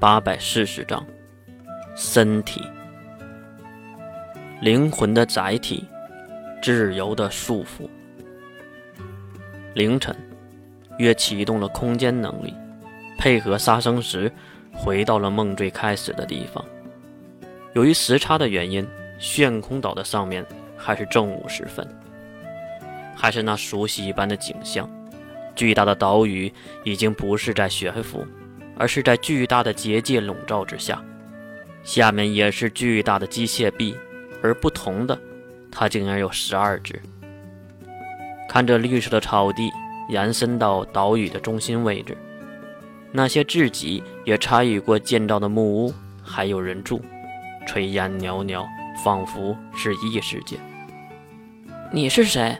八百四十章，身体，灵魂的载体，自由的束缚。凌晨，月启动了空间能力，配合杀生石，回到了梦最开始的地方。由于时差的原因，炫空岛的上面还是正午时分，还是那熟悉一般的景象。巨大的岛屿已经不是在悬浮。而是在巨大的结界笼罩之下，下面也是巨大的机械臂，而不同的，它竟然有十二只。看着绿色的草地延伸到岛屿的中心位置，那些自己也参与过建造的木屋还有人住，炊烟袅袅，仿佛是异世界。你是谁？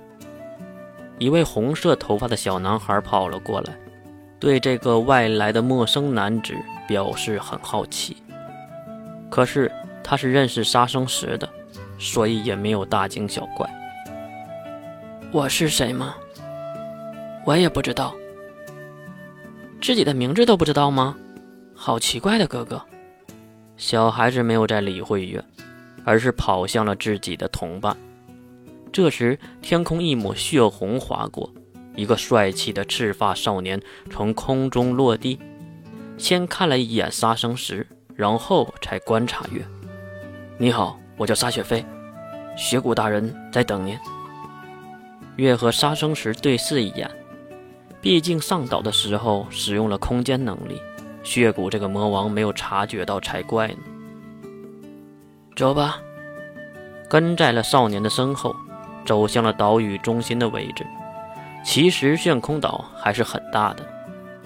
一位红色头发的小男孩跑了过来。对这个外来的陌生男子表示很好奇，可是他是认识杀生石的，所以也没有大惊小怪。我是谁吗？我也不知道，自己的名字都不知道吗？好奇怪的哥哥。小孩子没有再理会月，而是跑向了自己的同伴。这时，天空一抹血红划过。一个帅气的赤发少年从空中落地，先看了一眼杀生石，然后才观察月。你好，我叫沙雪飞，雪谷大人在等您。月和杀生石对视一眼，毕竟上岛的时候使用了空间能力，血谷这个魔王没有察觉到才怪呢。走吧，跟在了少年的身后，走向了岛屿中心的位置。其实炫空岛还是很大的，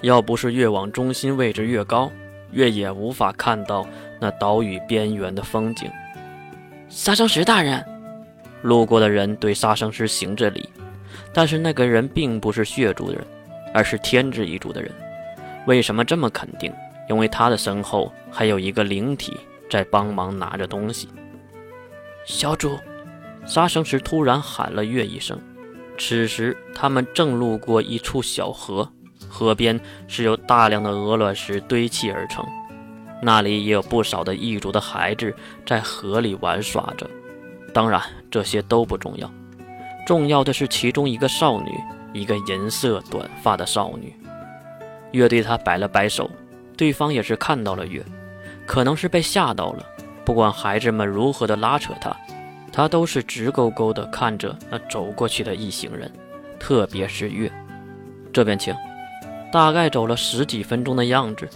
要不是越往中心位置越高，越也无法看到那岛屿边缘的风景。杀生石大人，路过的人对杀生石行着礼，但是那个人并不是血族的人，而是天之一族的人。为什么这么肯定？因为他的身后还有一个灵体在帮忙拿着东西。小主，杀生石突然喊了月一声。此时，他们正路过一处小河，河边是由大量的鹅卵石堆砌而成，那里也有不少的异族的孩子在河里玩耍着。当然，这些都不重要，重要的是其中一个少女，一个银色短发的少女。月对她摆了摆手，对方也是看到了月，可能是被吓到了。不管孩子们如何的拉扯她。他都是直勾勾地看着那走过去的一行人，特别是月。这边请。大概走了十几分钟的样子，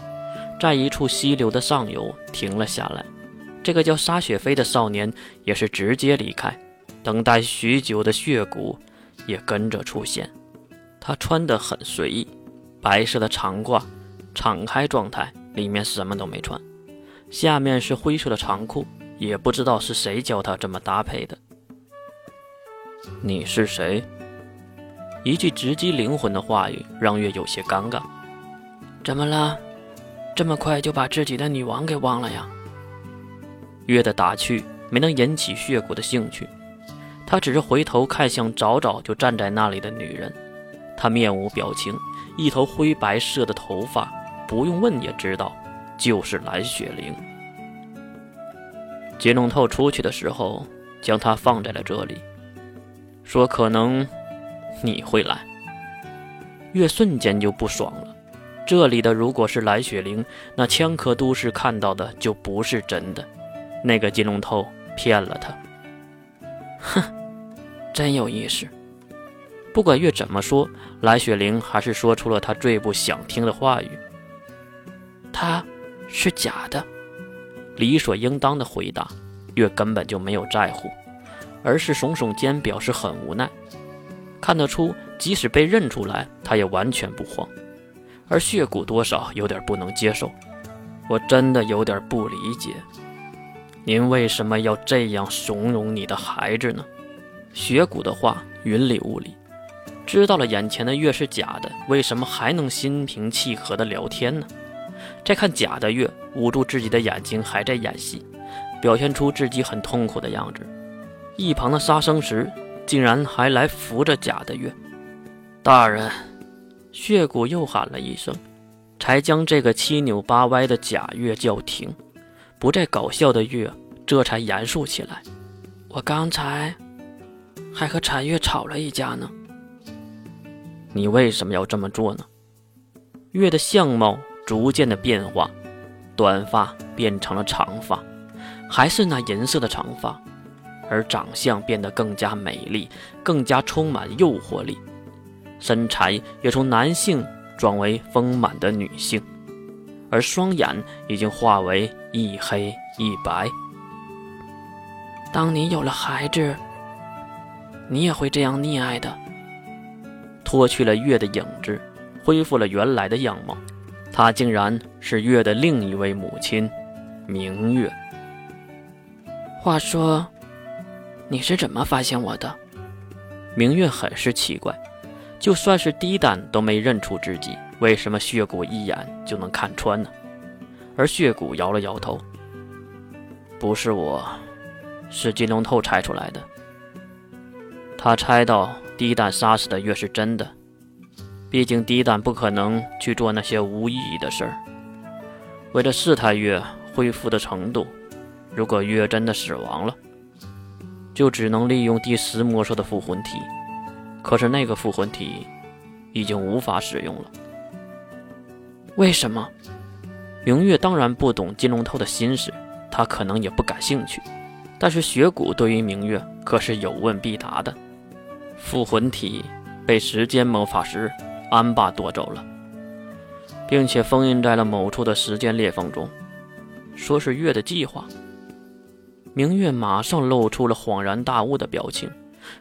在一处溪流的上游停了下来。这个叫沙雪飞的少年也是直接离开。等待许久的血骨也跟着出现。他穿得很随意，白色的长褂，敞开状态，里面什么都没穿，下面是灰色的长裤。也不知道是谁教他这么搭配的。你是谁？一句直击灵魂的话语让月有些尴尬。怎么了？这么快就把自己的女王给忘了呀？月的打趣没能引起血骨的兴趣，他只是回头看向早早就站在那里的女人。她面无表情，一头灰白色的头发，不用问也知道，就是蓝雪玲。金龙透出去的时候，将它放在了这里，说：“可能你会来。”月瞬间就不爽了。这里的如果是蓝雪灵，那枪壳都市看到的就不是真的。那个金龙透骗了他。哼，真有意思。不管月怎么说，蓝雪灵还是说出了他最不想听的话语：“他是假的。”理所应当的回答，月根本就没有在乎，而是耸耸肩，表示很无奈。看得出，即使被认出来，他也完全不慌。而血骨多少有点不能接受，我真的有点不理解，您为什么要这样怂恿你的孩子呢？血骨的话云里雾里，知道了眼前的月是假的，为什么还能心平气和的聊天呢？再看假的月，捂住自己的眼睛，还在演戏，表现出自己很痛苦的样子。一旁的杀生石竟然还来扶着假的月。大人，血骨又喊了一声，才将这个七扭八歪的假月叫停。不再搞笑的月这才严肃起来。我刚才还和禅月吵了一架呢。你为什么要这么做呢？月的相貌逐渐的变化，短发变成了长发，还是那银色的长发，而长相变得更加美丽，更加充满诱惑力，身材也从男性转为丰满的女性，而双眼已经化为一黑一白。当你有了孩子，你也会这样溺爱的。脱去了月的影子，恢复了原来的样貌，她竟然是月的另一位母亲，明月。话说，你是怎么发现我的？明月很是奇怪，就算是低胆都没认出自己，为什么血骨一眼就能看穿呢？而血骨摇了摇头，不是我，是金龙透猜出来的。他猜到。低蛋杀死的月是真的，毕竟低蛋不可能去做那些无意义的事儿。为了试探月恢复的程度，如果月真的死亡了，就只能利用第十魔兽的复魂体。可是那个复魂体已经无法使用了。为什么？明月当然不懂金龙头的心思，他可能也不感兴趣。但是雪谷对于明月可是有问必答的。复魂体被时间魔法师安霸夺走了，并且封印在了某处的时间裂缝中，说是月的计划。明月马上露出了恍然大悟的表情，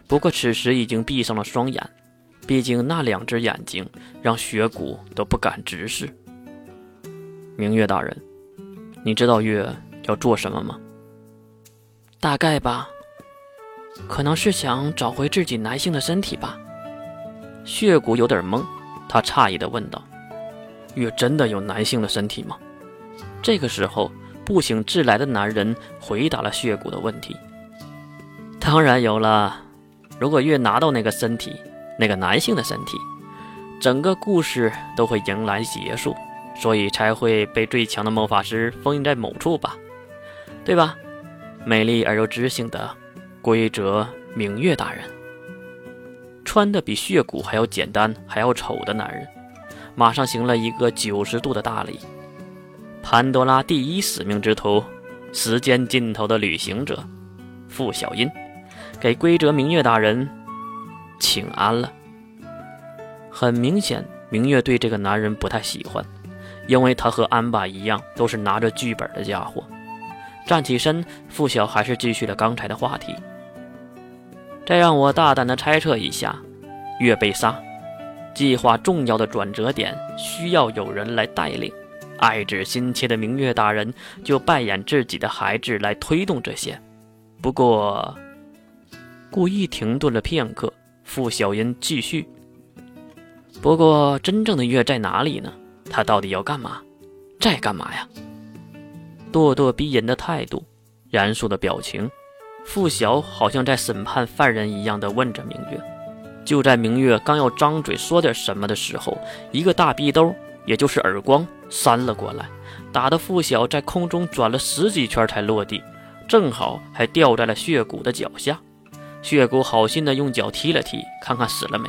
不过此时已经闭上了双眼，毕竟那两只眼睛让雪谷都不敢直视。明月大人，你知道月要做什么吗？大概吧。可能是想找回自己男性的身体吧。血骨有点懵，他诧异地问道：“月真的有男性的身体吗？”这个时候，不请自来的男人回答了血骨的问题：“当然有了。如果月拿到那个身体，那个男性的身体，整个故事都会迎来结束，所以才会被最强的魔法师封印在某处吧？对吧？美丽而又知性的。”归哲明月大人，穿的比血骨还要简单、还要丑的男人，马上行了一个九十度的大礼。潘多拉第一使命之徒，时间尽头的旅行者，傅小音，给归哲明月大人请安了。很明显，明月对这个男人不太喜欢，因为他和安巴一样，都是拿着剧本的家伙。站起身，傅晓还是继续了刚才的话题。再让我大胆的猜测一下，月被杀，计划重要的转折点需要有人来带领。爱子心切的明月大人就扮演自己的孩子来推动这些。不过，故意停顿了片刻，傅小音继续。不过，真正的月在哪里呢？他到底要干嘛？在干嘛呀？咄咄逼人的态度，严肃的表情。傅晓好像在审判犯人一样的问着明月。就在明月刚要张嘴说点什么的时候，一个大逼兜，也就是耳光，扇了过来，打得傅晓在空中转了十几圈才落地，正好还掉在了血骨的脚下。血骨好心的用脚踢了踢，看看死了没。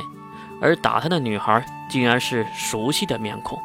而打他的女孩竟然是熟悉的面孔。